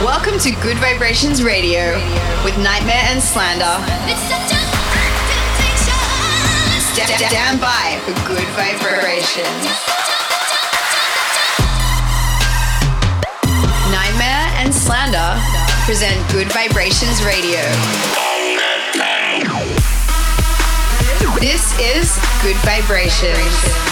Welcome to Gud Vibrations Radio with NGHTMRE and Slander. Sta- Stand by for Gud Vibrations. NGHTMRE and Slander present Gud Vibrations Radio. This is Gud Vibrations.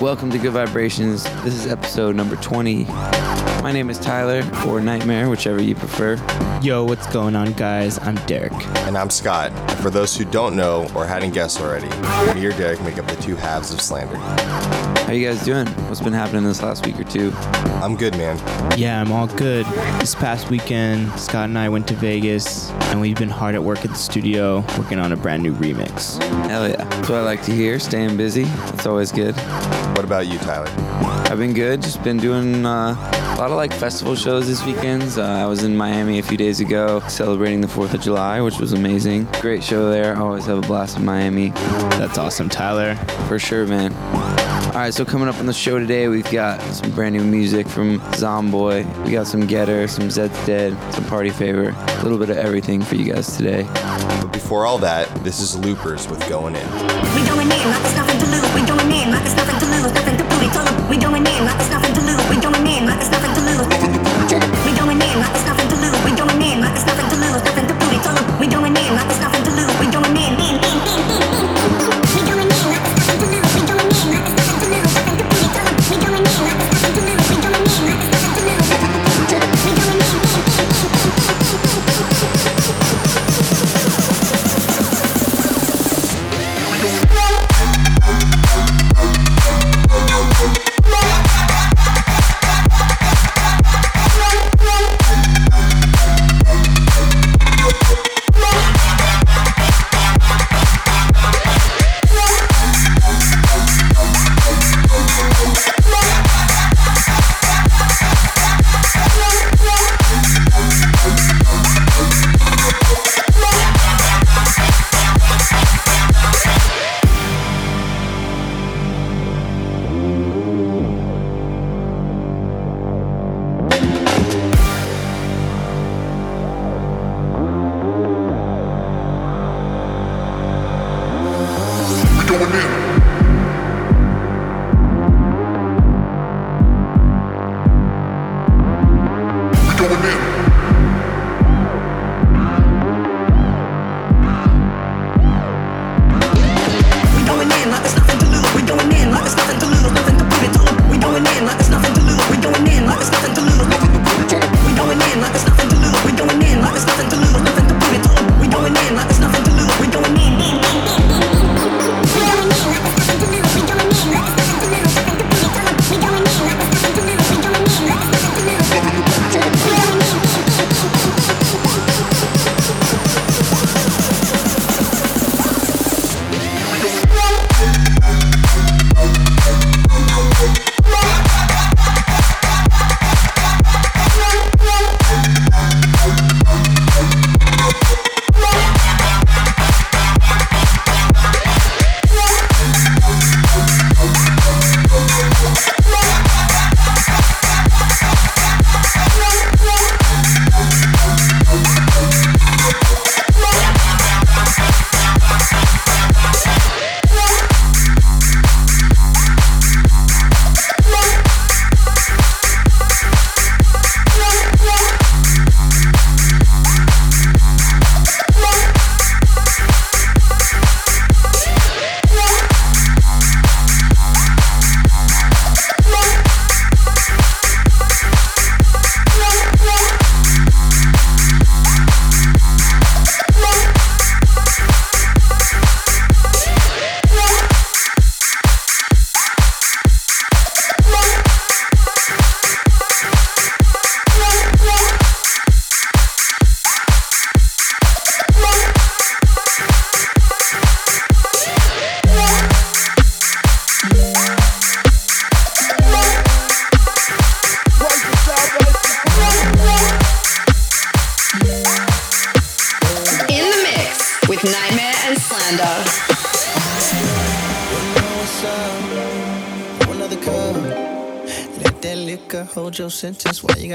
Welcome to Gud Vibrations. This is episode number 20. My name is Tyler, or NGHTMRE, whichever you prefer. Yo, what's going on, guys? I'm Derek. And I'm Scott. And for those who don't know or hadn't guessed already, me or Derek make up the two halves of Slander. How you guys doing? What's been happening this last week or two? I'm good, man. Yeah, I'm all good. This past weekend, Scott and I went to Vegas, and we've been hard at work at the studio working on a brand new remix. Hell yeah. That's what I like to hear. Staying busy. It's always good. What about you, Tyler? I've been good. Just been doing uh, a lot of like festival shows this weekend. Uh, I was in Miami a few days ago celebrating the 4th of July, which was amazing. Great show there. Always have a blast in Miami. That's awesome, Tyler. For sure, man. All right, so coming up on the show today, we've got some brand new music from Zomboy. We got some Getter, some Zeds Dead, some Party Favor, a little bit of everything for you guys today. But before all that, this is Loopers with Going In. We going in like there's nothing to lose. We going in like there's nothing to lose, nothing to prove. We going in like there's nothing to lose. We going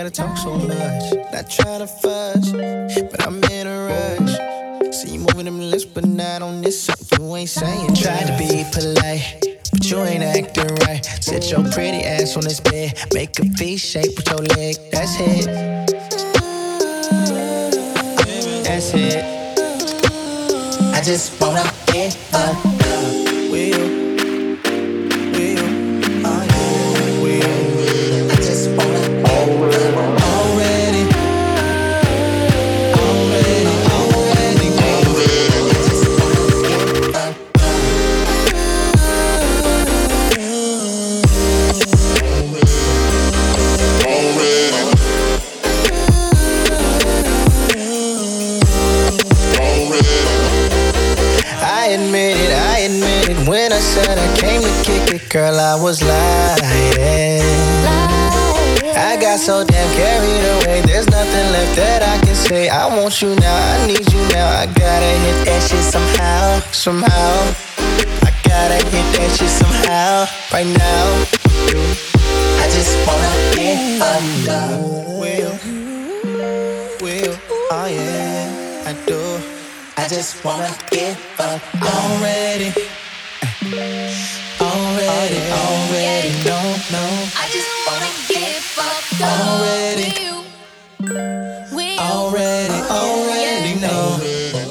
gotta talk so much? Not trying to fuss, but I'm in a rush. See you moving them lips, but not on this. You ain't saying. Try to be polite. But you ain't acting right. Sit your pretty ass on this bed. Make a V shape with your leg. That's it. That's it. I just wanna get up girl, I was lying. I got so damn carried away. There's nothing left that I can say. I want you now, I need you now. I gotta hit that shit somehow, somehow. I gotta hit that shit somehow, right now. I just wanna fucked up. Will, will, oh yeah, I do. I just wanna get fucked already. Already, already, no. I just wanna get fucked up Already. With. Already, already, no.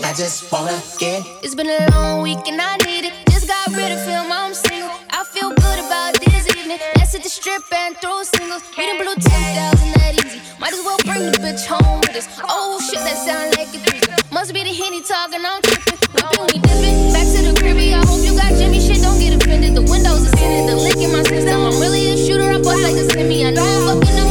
I just wanna get It's been a long week and I need it. Just got rid of film, I'm single. I feel good about this evening. Let's hit the strip and throw singles. We done blew 10,000 that easy. Might as well bring the bitch home with us. Oh shit, that sound like a threesome. Must be the henny talking, I'm tripping. Back to the cribby, I hope you got Jimmy shit. Don't get offended. The windows are tinted. The lick in my system. I'm really a shooter. I bust like a semi. I know I'm fucking up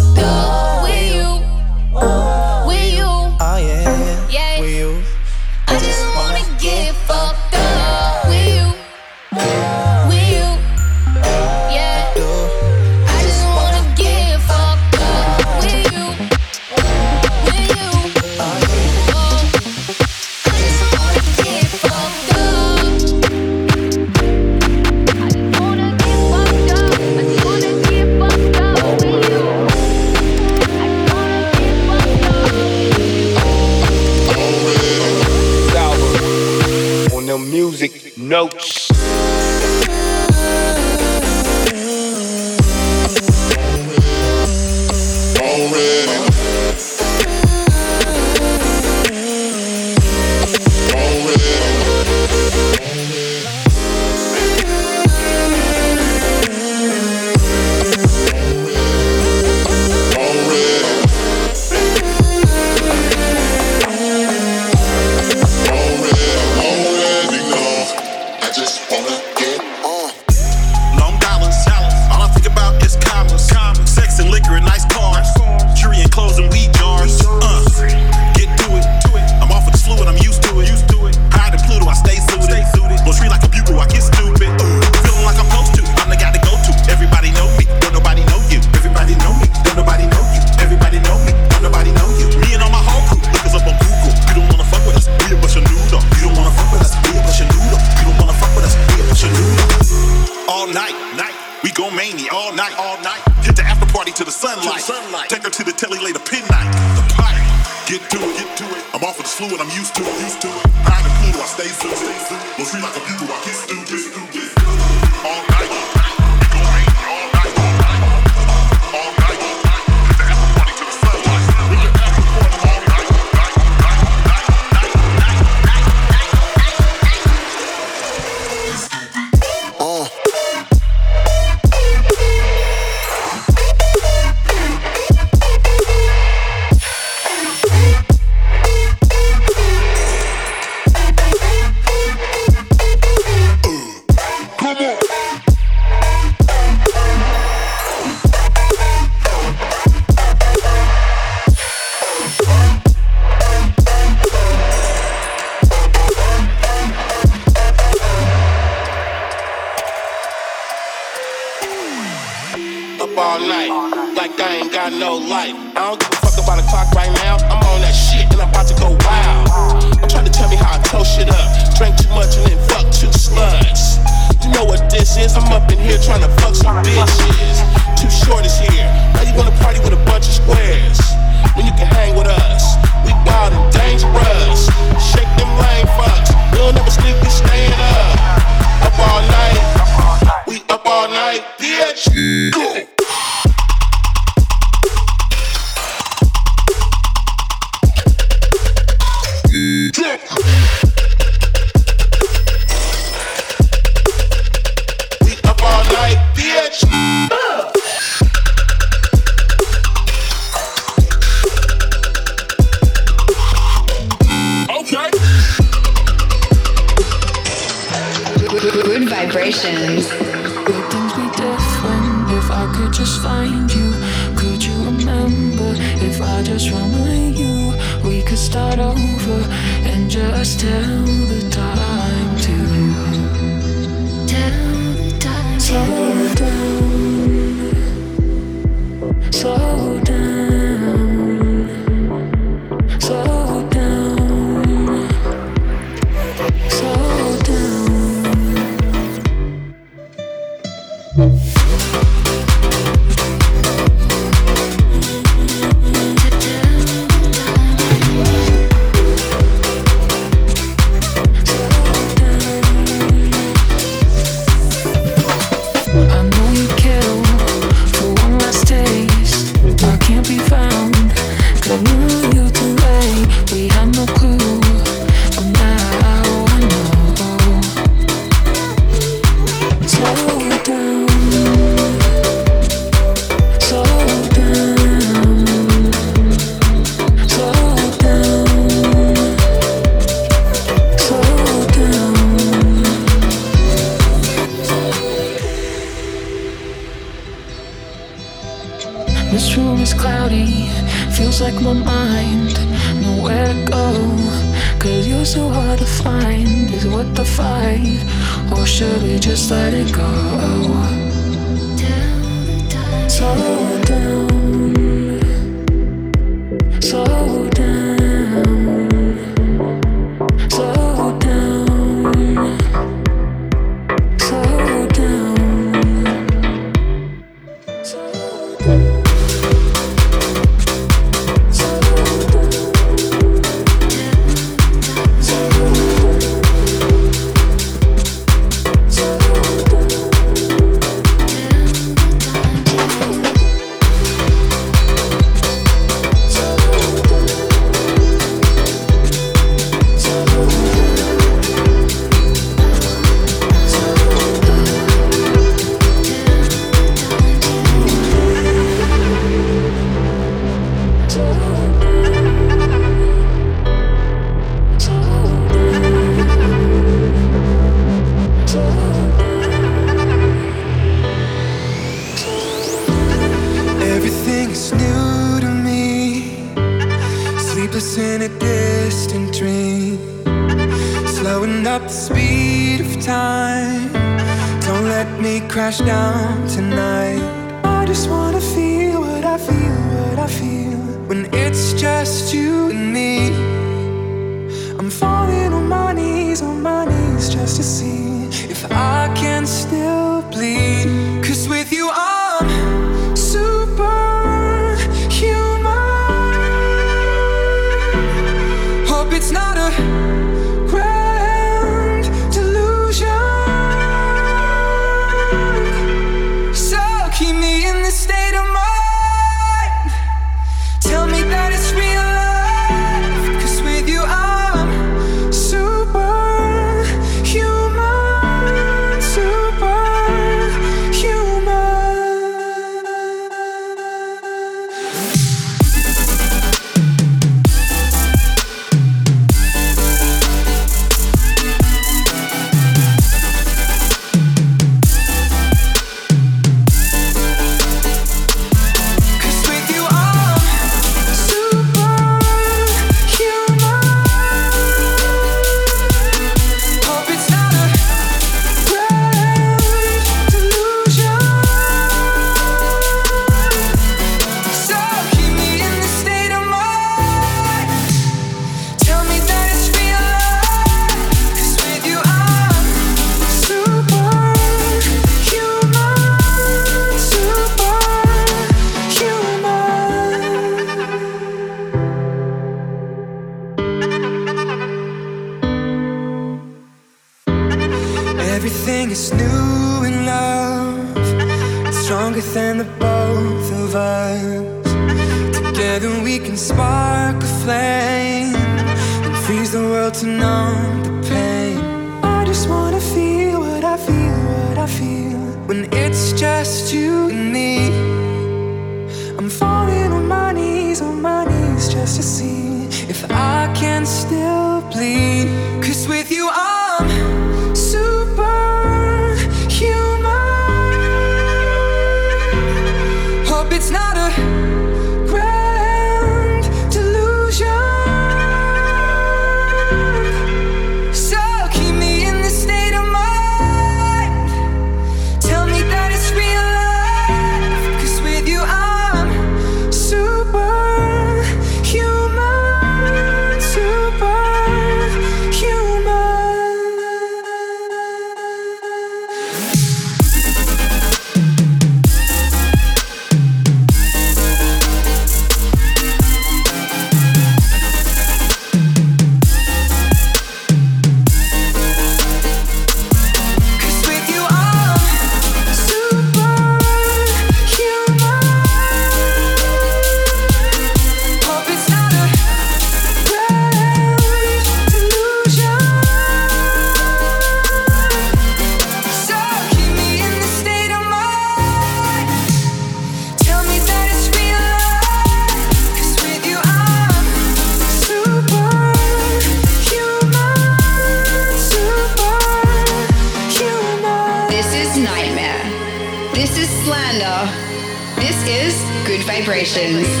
Good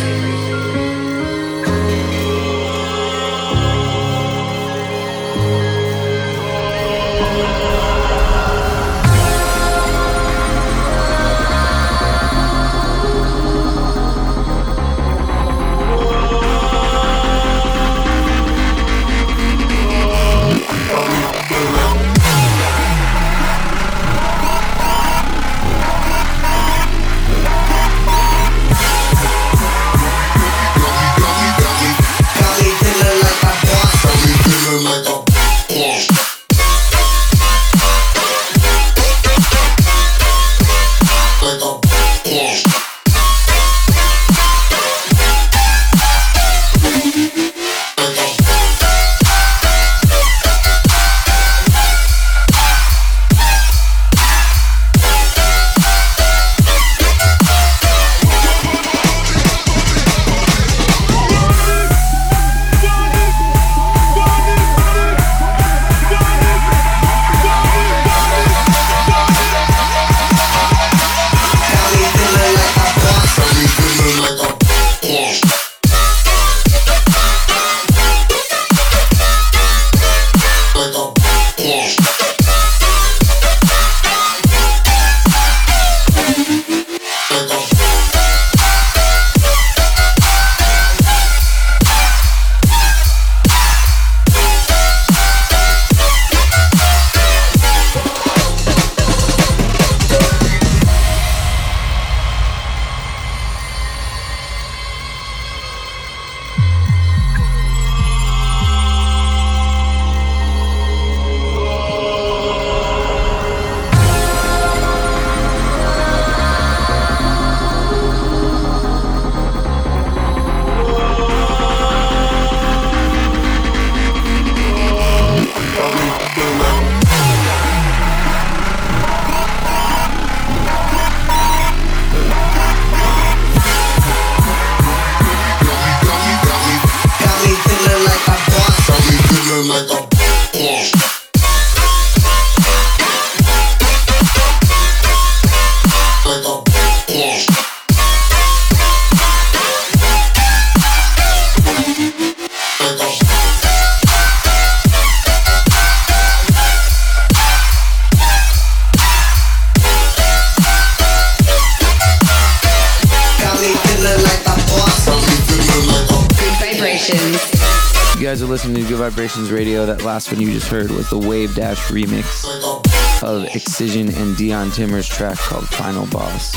to Vibrations Radio. That last one you just heard was the Wavedash remix of Excision and Dion Timmer's track called Final Boss.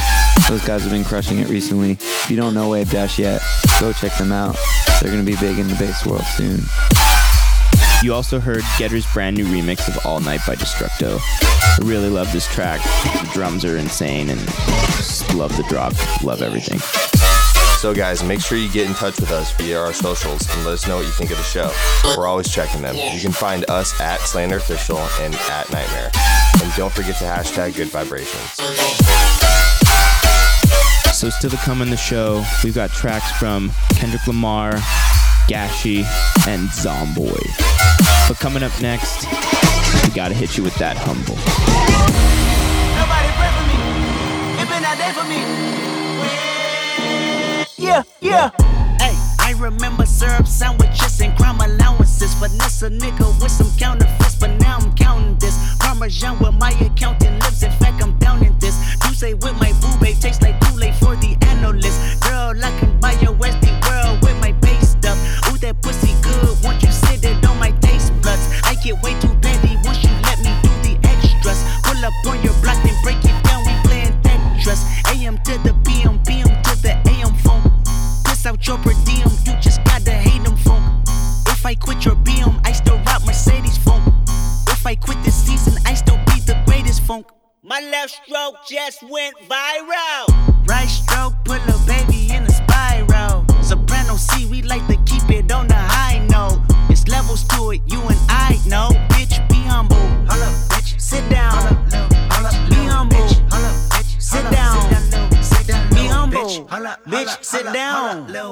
Those guys have been crushing it recently. If you don't know Wavedash yet, go check them out. They're gonna be big in the bass world soon. You also heard Getter's brand new remix of All Night by Destructo. I really love this track. The drums are insane and just love the drop. Love everything. So, guys, make sure you get in touch with us via our socials and let us know what you think of the show. We're always checking them. You can find us at Slander Official and at NGHTMRE. And don't forget to hashtag Gud Vibrations. So still to come in the show, we've got tracks from Kendrick Lamar, Gashi, and Zomboy. But coming up next, we gotta hit you with that humble. Yeah, yeah. Hey, I remember syrup sandwiches and crime allowances. Finesse a nigga with some counterfeits, but now I'm counting this. Parmesan with my accountant lips. In fact, I'm down in this. You say with my boo babe tastes like Kool-Aid for the analyst. Girl, I can buy your Westy your per diem, you just gotta hate them funk. If I quit your BM, I still rock Mercedes funk. If I quit this season, I still be the greatest funk. My left stroke just went viral. Right stroke put a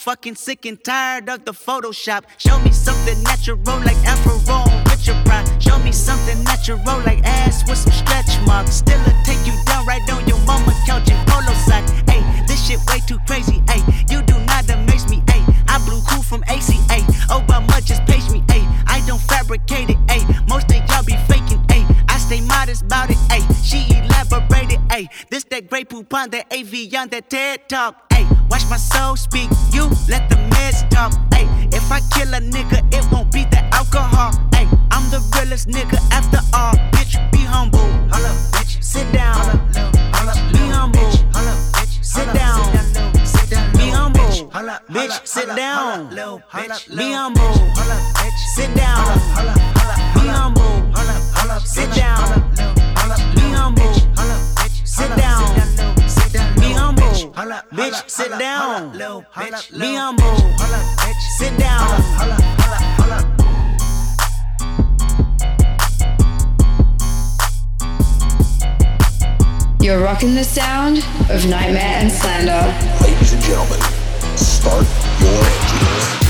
Fucking sick and tired of the Photoshop. Show me something natural like Afro with your pride. Show me something natural like ass with some stretch marks. Still a take you down right on your mama couch in polo sock. Hey, this shit way too crazy. Hey, you do not amaze me. Hey, I blew cool from ACA. Obama just page me. Hey, I don't fabricate it. Hey, most of y'all be modest about it. Hey, she elaborated. Hey, this that Grey Poupon on that Evian on that TED talk. Hey, watch my soul speak. You let the meds talk. Hey, if I kill a nigga, it won't be the alcohol. Hey, I'm the realest nigga after all. Bitch, be humble. bitch. Sit down. Be humble. Sit down. Be humble. Bitch, sit down. Be humble. Sit down. Be humble. Sit down. Be humble. Sit down. Be humble. Bitch, sit down. Be humble. Sit down. You're rocking the sound of NGHTMRE and Slander. Ladies and gentlemen, start your engines.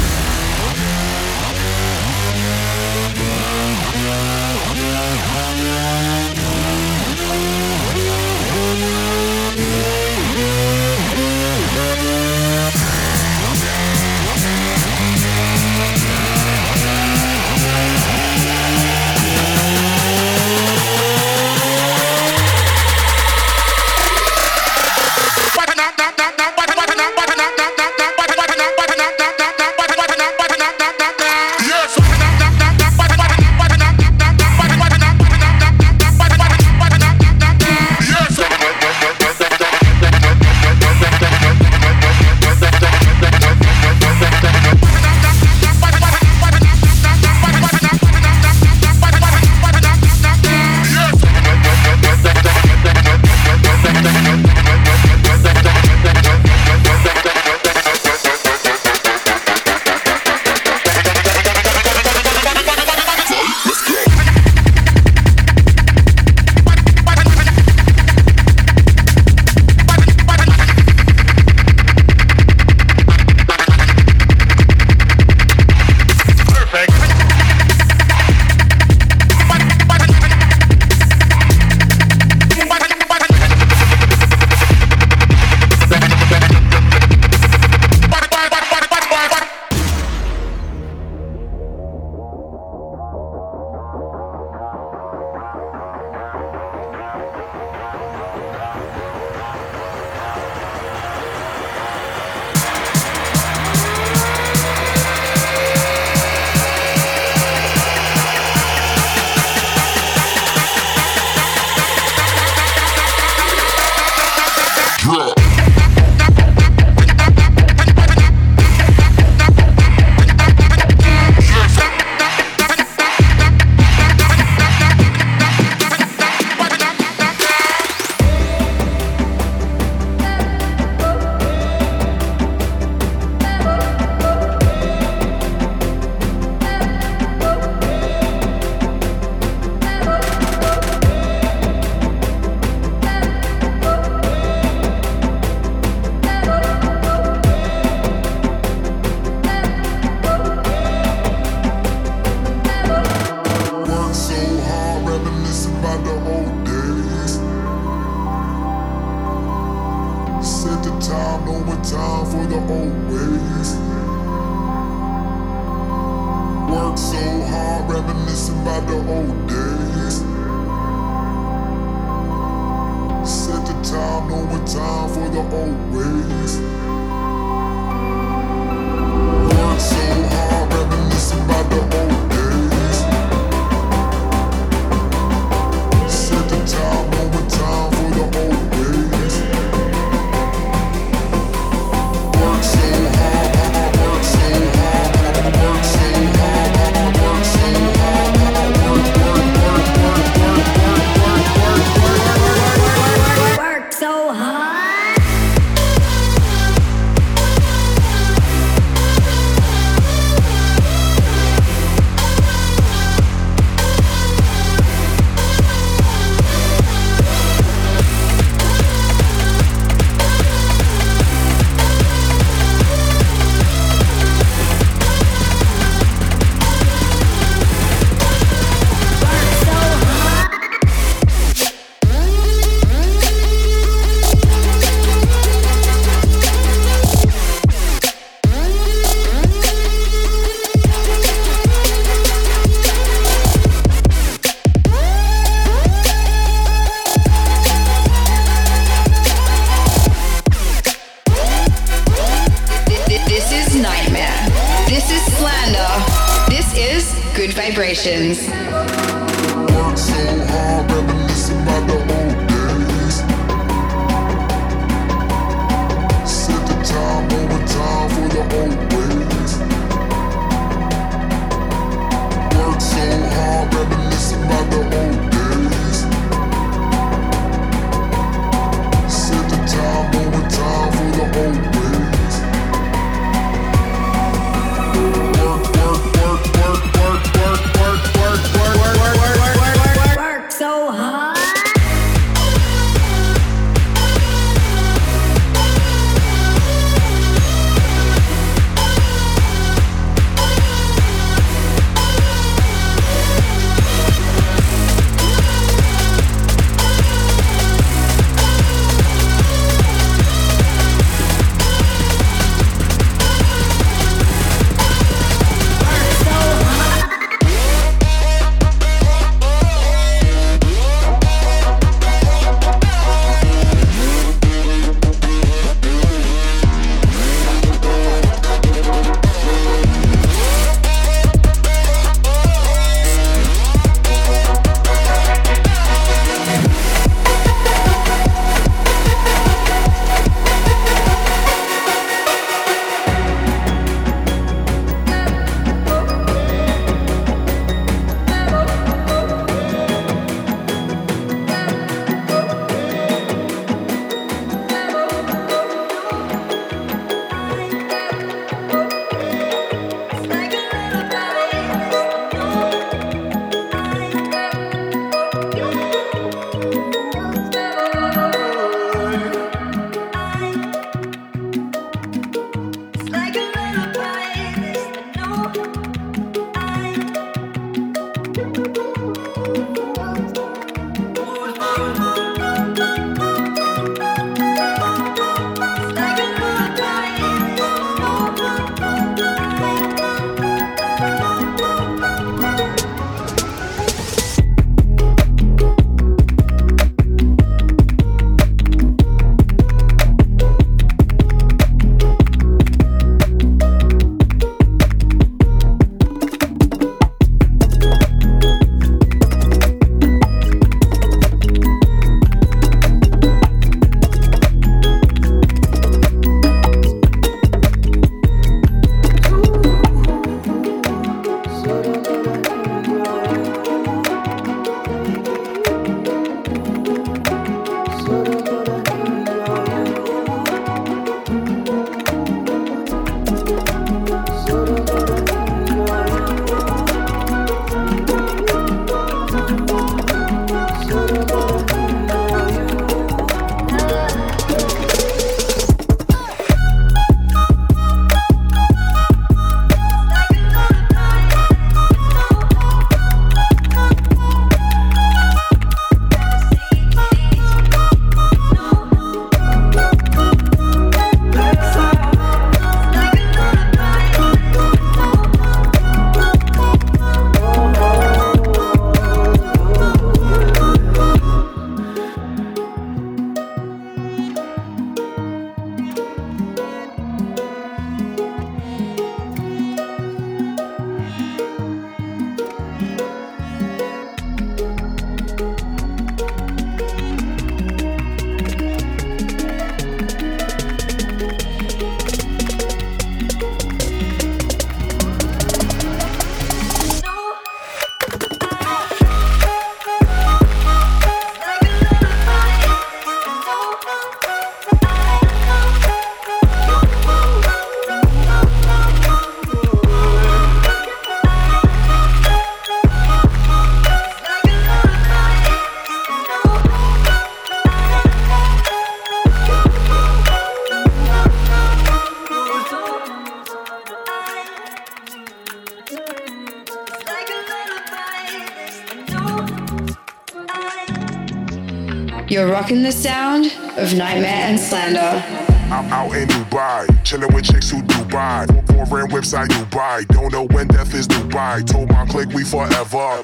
You're rocking the sound of NGHTMRE and Slander. I'm out in Dubai, chilling with chicks who Dubai. Foreign I Dubai, don't know when death is Dubai. Told my clique we forever.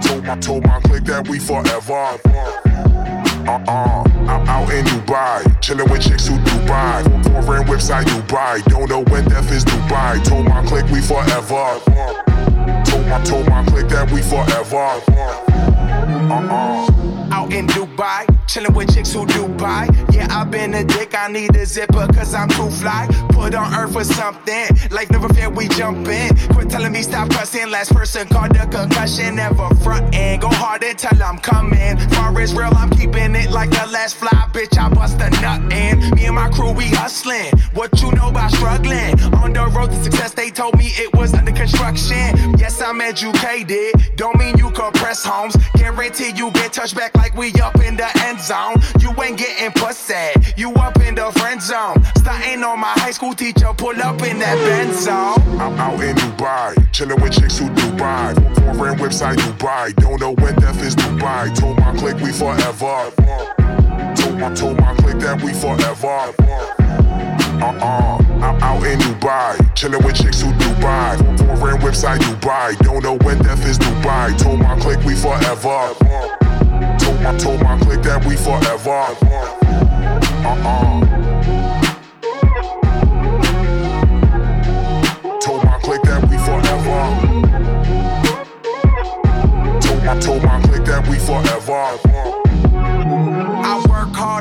Told my told my clique that we forever. Uh-uh, I'm out in Dubai, chilling with chicks who Dubai. Foreign I Dubai, don't know when death is Dubai. Told my clique we forever. Told my told my clique that we forever. Uh-uh. In Dubai, chillin' with chicks who Dubai. Yeah, I been a dick, I need a zipper, cause I'm too fly. Put on earth for something, life never fair, we jump in. Quit telling me stop cussing, last person called a concussion. Never frontin', go hard until I'm coming. Far as real, I'm keeping it like the last fly, bitch, I bust a nut in. Me and my crew, we hustlin'. What you know about struggling? On the road to success, they told me it was under construction. Yes, I'm educated, don't mean you compress homes. Guarantee you get touched back like we up in the end zone. You ain't getting pussy, you up in the friend zone. Starting on my high school teacher, pull up in that Benz zone. I'm out in Dubai, chilling with chicks who Dubai. Foreign I Dubai, don't know when death is Dubai. Told my clique we forever. Told my told my clique that we forever. Uh-uh, I'm out in Dubai, chilling with chicks who Dubai. Foreign I Dubai, don't know when death is Dubai. Told my clique we forever. My told my clique that we forever. Uh-uh. Told my clique that we forever. Told my told my clique that we forever.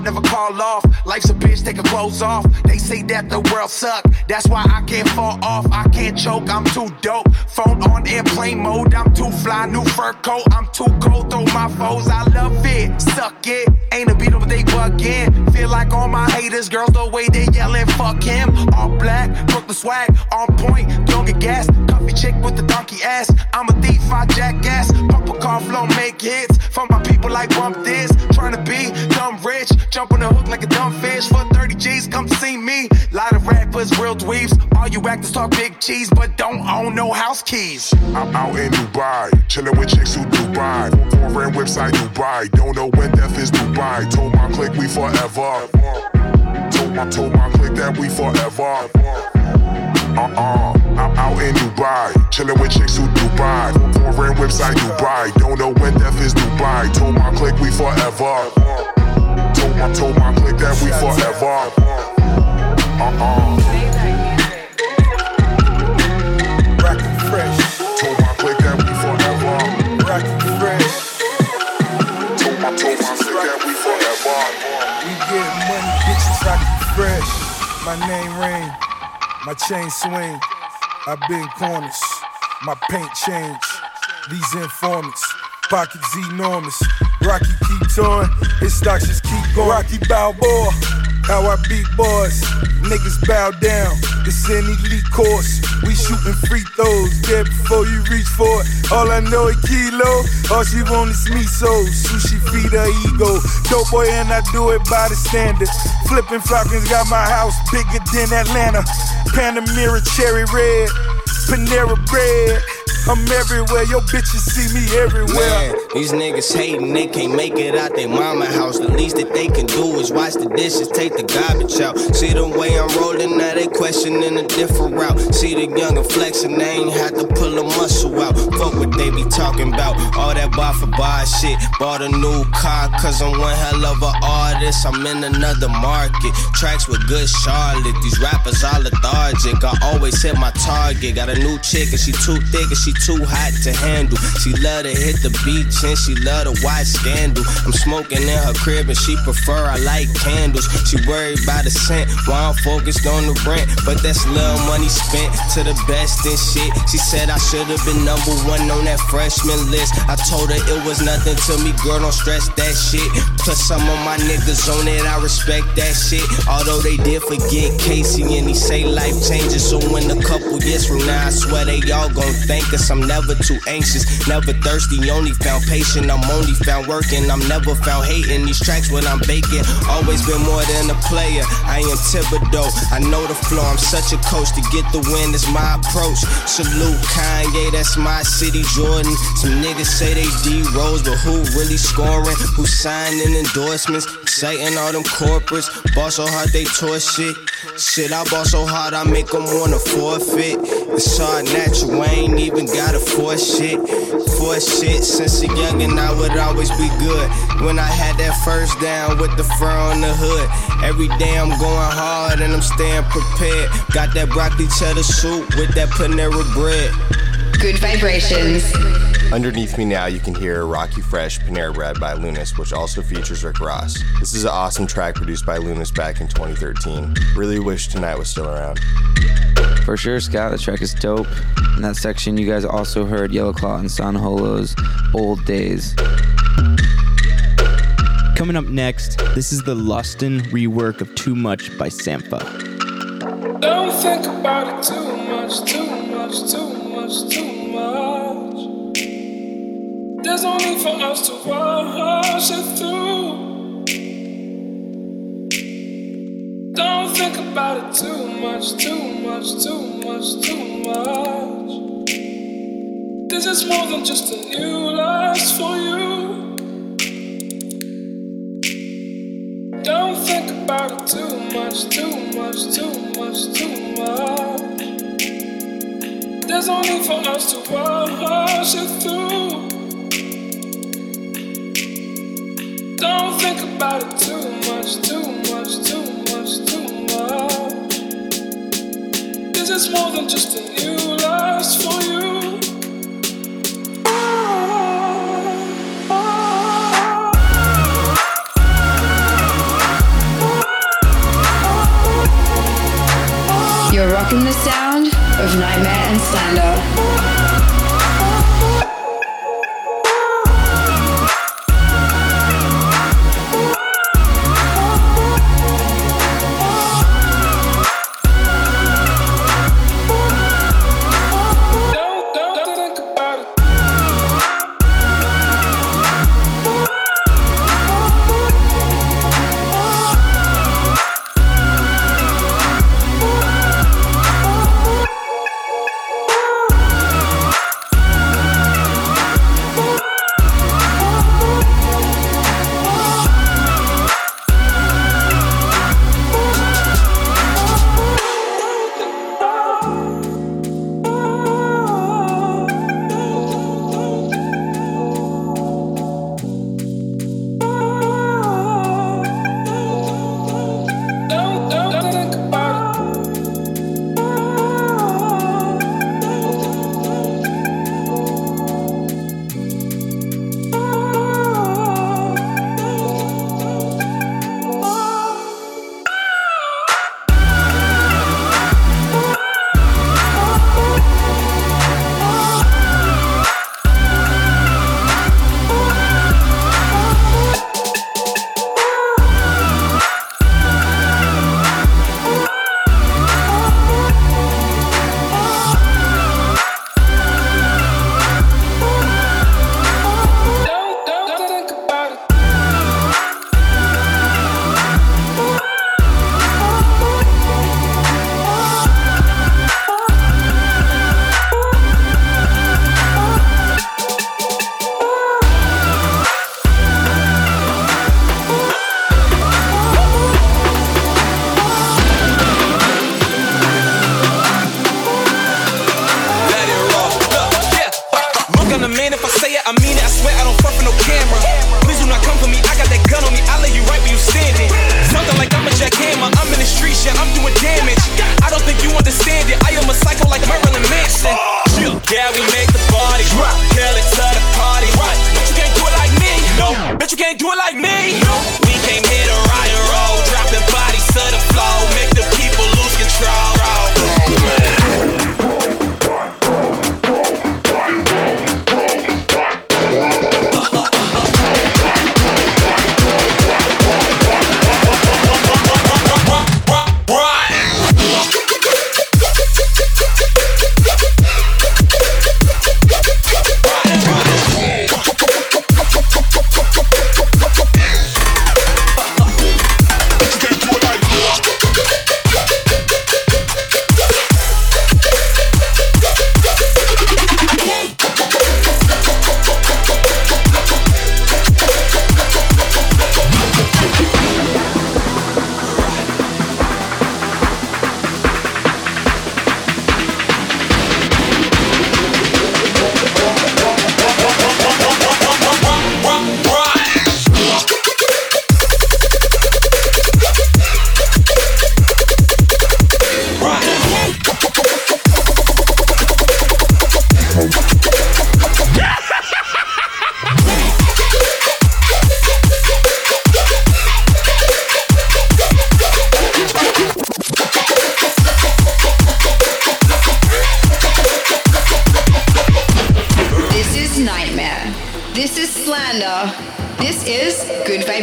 Never call off. Life's a bitch, take her clothes off. They say that the world suck. That's why I can't fall off. I can't choke, I'm too dope. Phone on airplane mode, I'm too fly. New fur coat, I'm too cold. Throw my foes, I love it. Suck it. Ain't a beat but they buggin'. Feel like all my haters, girls, the way they yelling, fuck him. All black, broke the swag, on point, don't get gas. Coffee chick with the donkey ass. I'm a thief, I jackass. Pump a car flow, make hits. For my people like bump this. Trying to be dumb rich. Jump on the hook like a dumb fish. For 30 G's, come see me. Lot of rappers, real dweebs. All you actors talk big cheese, but don't own no house keys. I'm out in Dubai, chilling with chicks who Dubai. Foreign I Dubai, don't know when death is Dubai. Told my clique we forever. Told my told my clique that we forever. Uh-uh, I'm out in Dubai, chilling with chicks who Dubai. Foreign I Dubai, don't know when death is Dubai. Told my clique we forever. My told my clique that we forever. Uh-uh. Fresh. Told my clique that we forever. Rockin' fresh. Told my told my clique that we forever. We get money, bitches rockin' fresh. My name ring, my chain swing. I been corners, my paint change. These informants, pockets enormous. Rockie keep touring, his stocks just keep going. Rocky Balboa, how I beat boys. Niggas bow down, it's an elite course. We shooting free throws, dead before you reach for it. All I know is kilo, all she want is me so. Sushi feed her ego. Dope boy and I do it by the standard. Flipping Falcons got my house bigger than Atlanta. Panamera cherry red, Panera bread. I'm everywhere, your bitches see me everywhere. Man, these niggas hating, they can't make it out their mama house. The least that they can do is wash the dishes, take the garbage out. See the way I'm rolling, now they questioning a different route. See the younger flexing, they ain't had to pull a muscle out. Fuck what they be talking about, all that bar for bar shit. Bought a new car, cause I'm one hell of a artist. I'm in another market, tracks with good Charlotte. These rappers all lethargic, I always hit my target. Got a new chick and she too thick and she too hot to handle. She love to hit the beach and she love to watch scandal. I'm smoking in her crib and she prefer I like candles. She worried about the scent while I'm focused on the rent. But that's little money spent to the best and shit. She said I should have been number one on that freshman list. I told her it was nothing to me, girl, don't stress that shit. Plus some of my niggas on it, I respect that shit. Although they did forget Casey and he say life changes. So in a couple years from now, I swear they all gon' thank us. Patience. I'm never too anxious, never thirsty, only found patient. I'm only found working, I'm never found hating. These tracks when I'm baking, always been more than a player. I am Thibodeau, I know the floor, I'm such a coach. To get the win is my approach. Salute Kanye, that's my city, Jordan. Some niggas say they D Rose, but who really scoring? Who signing endorsements? Exciting all them corporates. Ball so hard they tour shit. Shit, I ball so hard I make them wanna forfeit. It's hard natural, I ain't even gotta force shit. Force shit since a youngin', I would always be good. When I had that first down with the fur on the hood. Every day I'm going hard and I'm staying prepared. Got that broccoli cheddar soup with that Panera bread. Gud vibrations. Underneath me now, you can hear Rockie Fresh Panera Bread by Lunas, which also features Rick Ross. This is an awesome track produced by Lunas back in 2013. Really wish tonight was still around. For sure, Scott, the track is dope. In that section, you guys also heard Yellow Claw and San Holo's Old Days. Coming up next, this is the Lustin rework of Too Much by Sampha. Don't think about it too much, too much, too much, too much. There's no need for us to rush it through. Don't think about it too much, too much, too much, too much. This is more than just a new lust for you. Don't think about it too much, too much, too much, too much. There's no need for us to rush it through. Don't think about it too much, too much, too much, too much. This is more than just a new lust for you. You're rocking the sound of NGHTMRE and Slander.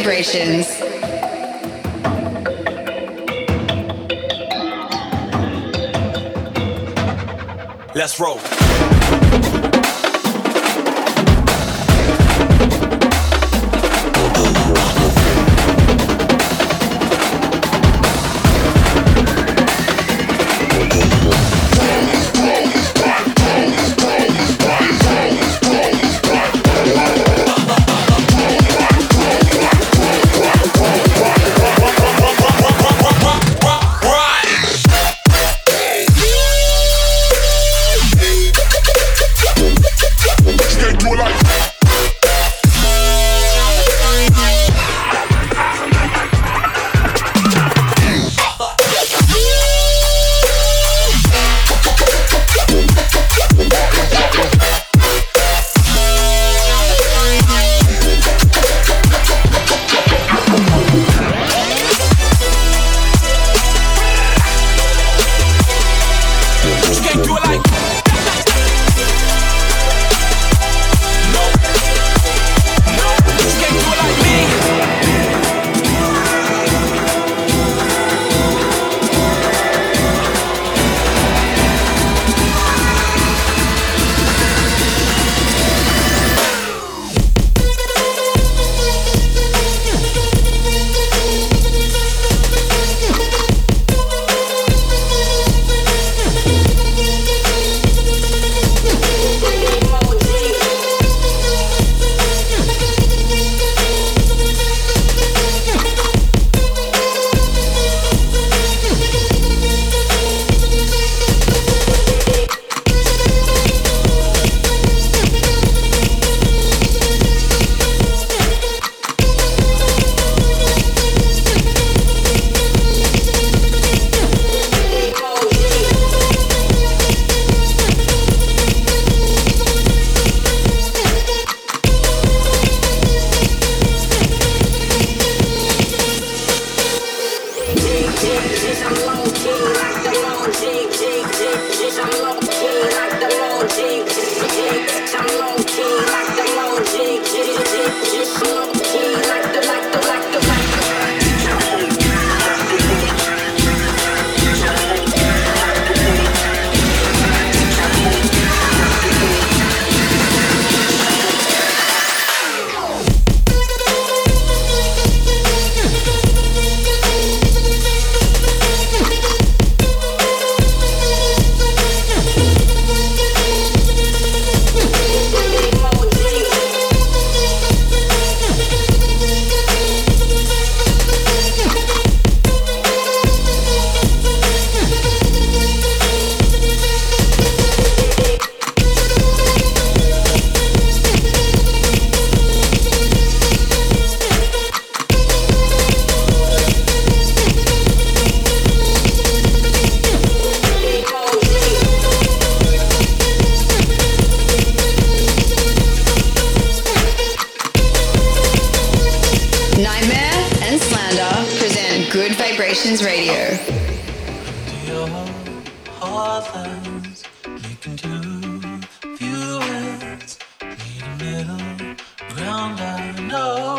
Vibrations. Let's roll. Ground. I know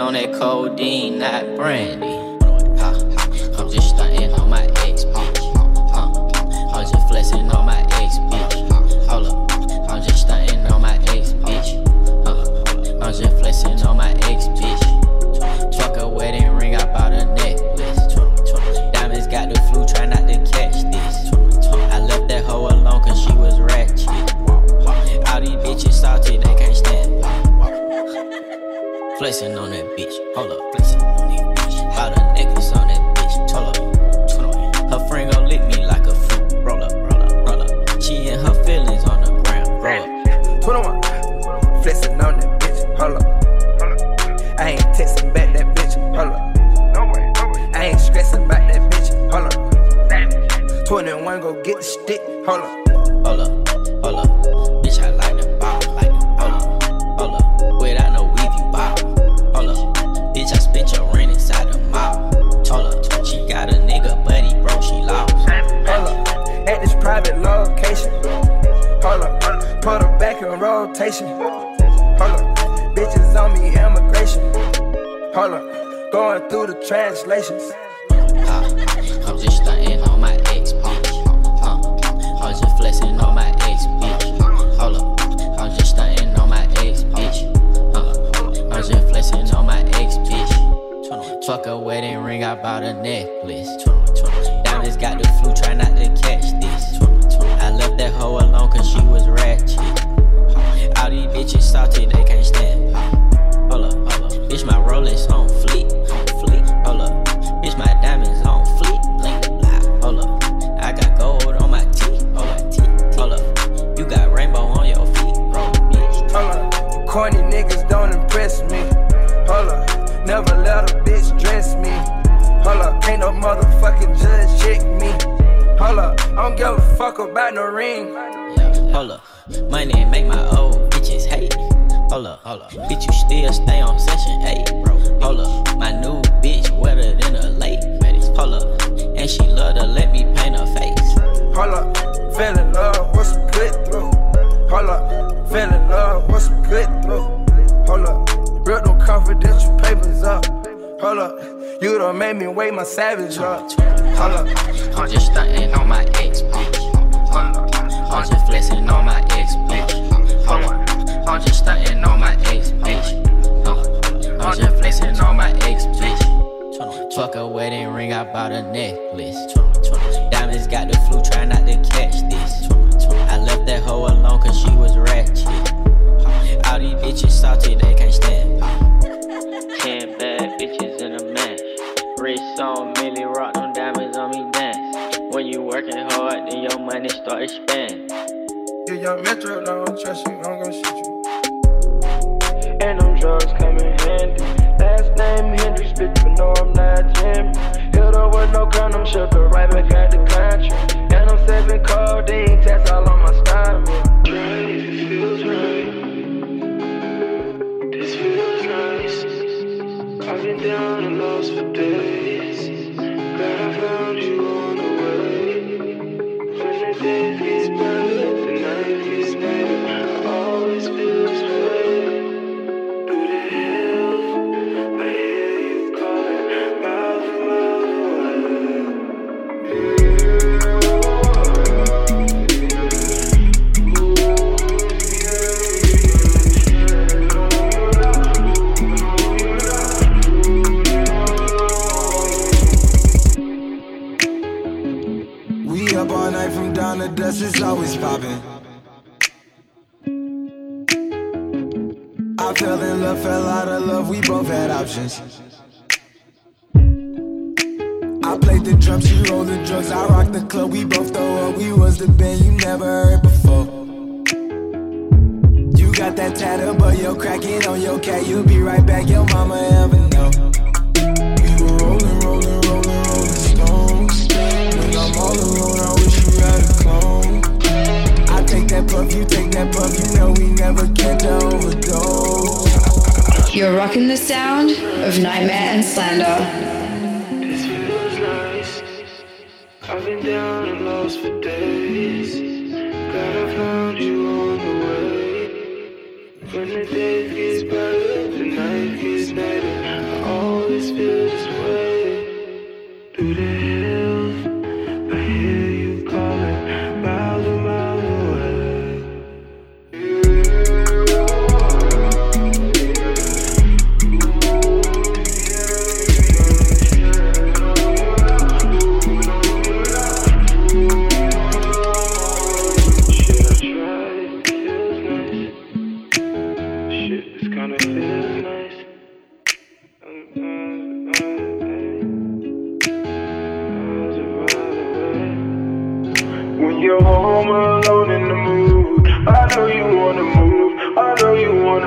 on that codeine, not brandy. Flexing on that bitch, hold up, flexing on that bitch. Bought a necklace on that bitch, hold up. Her friend gon' lick me like a fruit. Roll up, roll up, roll up. She and her feelings on the ground. Roll up. 21. Flexing on that bitch. Hold up. I ain't texting back that bitch. Hold up. I ain't stressing about that bitch. Hold up. 21 go get the stick. Hold up. Translations. Corny niggas don't impress me. Hold up. Never let a bitch dress me. Hold up. Ain't no motherfucking judge check me. Hold up. I don't give a fuck about no ring. Hold up. Money make my old bitches hate. Hold up, hold up. Bitch, you still stay on session 8, bro. Hold up. My new bitch wetter than a lake. Hold up. And she love to let me paint her face. Hold up. Fell in love with some good through. Hold up. Fell in love with some good through. Hold up. Real no confidential papers up. Hold up. You done made me wait my savage up. Hold up. I'm just stunting on my ex, bitch. I'm just flexing on my ex, bitch. Hold up. I'm just stunting on my ex, bitch. I'm just flexing on my ex, bitch. Fuck a wedding ring, I bought a necklace. Diamonds got the flu, try not to catch this. I left that hoe alone cause she was ratchet. All these bitches salty, they can't stand. Ten bad bitches in a match. Wrist on Millie rock, them diamonds on me dance. When you working hard, then your money start expanding. You young Metro, don't trust you, I'm gonna shoot you. And them drugs come in handy. Last name Hendrix, bitch, but no, I'm not Jimi. Hit her with no condom, shook her right back out the country. And I'm sipping codeine, tats all on my stomach. It feels right. This feels nice. I've been down and lost for days. Glad I found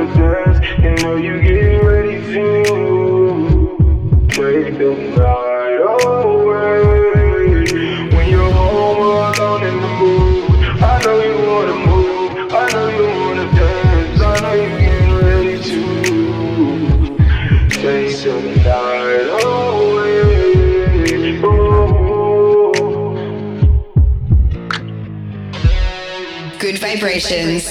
and know you get ready to the night away. When you're home alone in the mood, I know you wanna move, I know you wanna dance, I know you ready to the night away. Oh. Gud vibrations.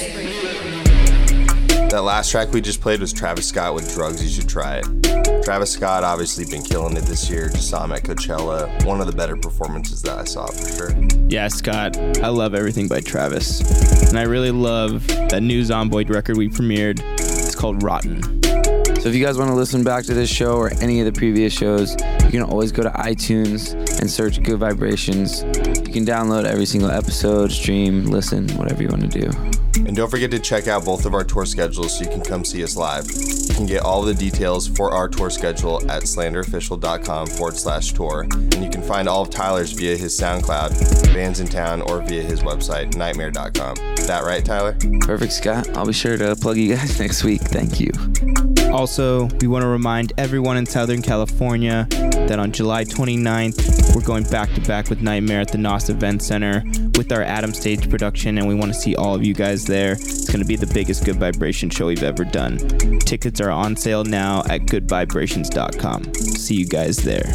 That last track we just played was Travis Scott with Drugs. You should try it. Travis Scott obviously been killing it this year. Just saw him at Coachella. One of the better performances that I saw for sure. Yeah, Scott, I love everything by Travis. And I really love that new Zomboy record we premiered. It's called Rotten. So if you guys want to listen back to this show or any of the previous shows, you can always go to iTunes and search Gud Vibrations. You can download every single episode, stream, listen, whatever you want to do. And don't forget to check out both of our tour schedules so you can come see us live. You can get all the details for our tour schedule at slanderofficial.com forward slash tour. And you can find all of Tyler's via his SoundCloud, Bandsintown, or via his website, nghtmre.com. Is that right, Tyler? Perfect, Scott. I'll be sure to plug you guys next week. Thank you. Also, we want to remind everyone in Southern California that on July 29th, we're going back to back with NGHTMRE at the NOS Event Center with our Adam Stage production, and we want to see all of you guys there. It's going to be the biggest Gud Vibration show we've ever done. Tickets are on sale now at gudvibrations.com. See you guys there.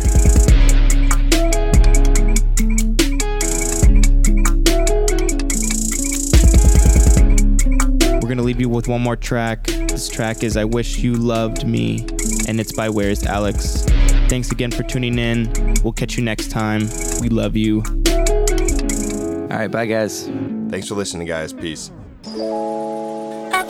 We're gonna leave you with one more track. This track is I Wish You Loved Me, and it's by Where's Alex. Thanks again for tuning in. We'll catch you next time. We love you. All right, bye, guys. Thanks for listening, guys. Peace. I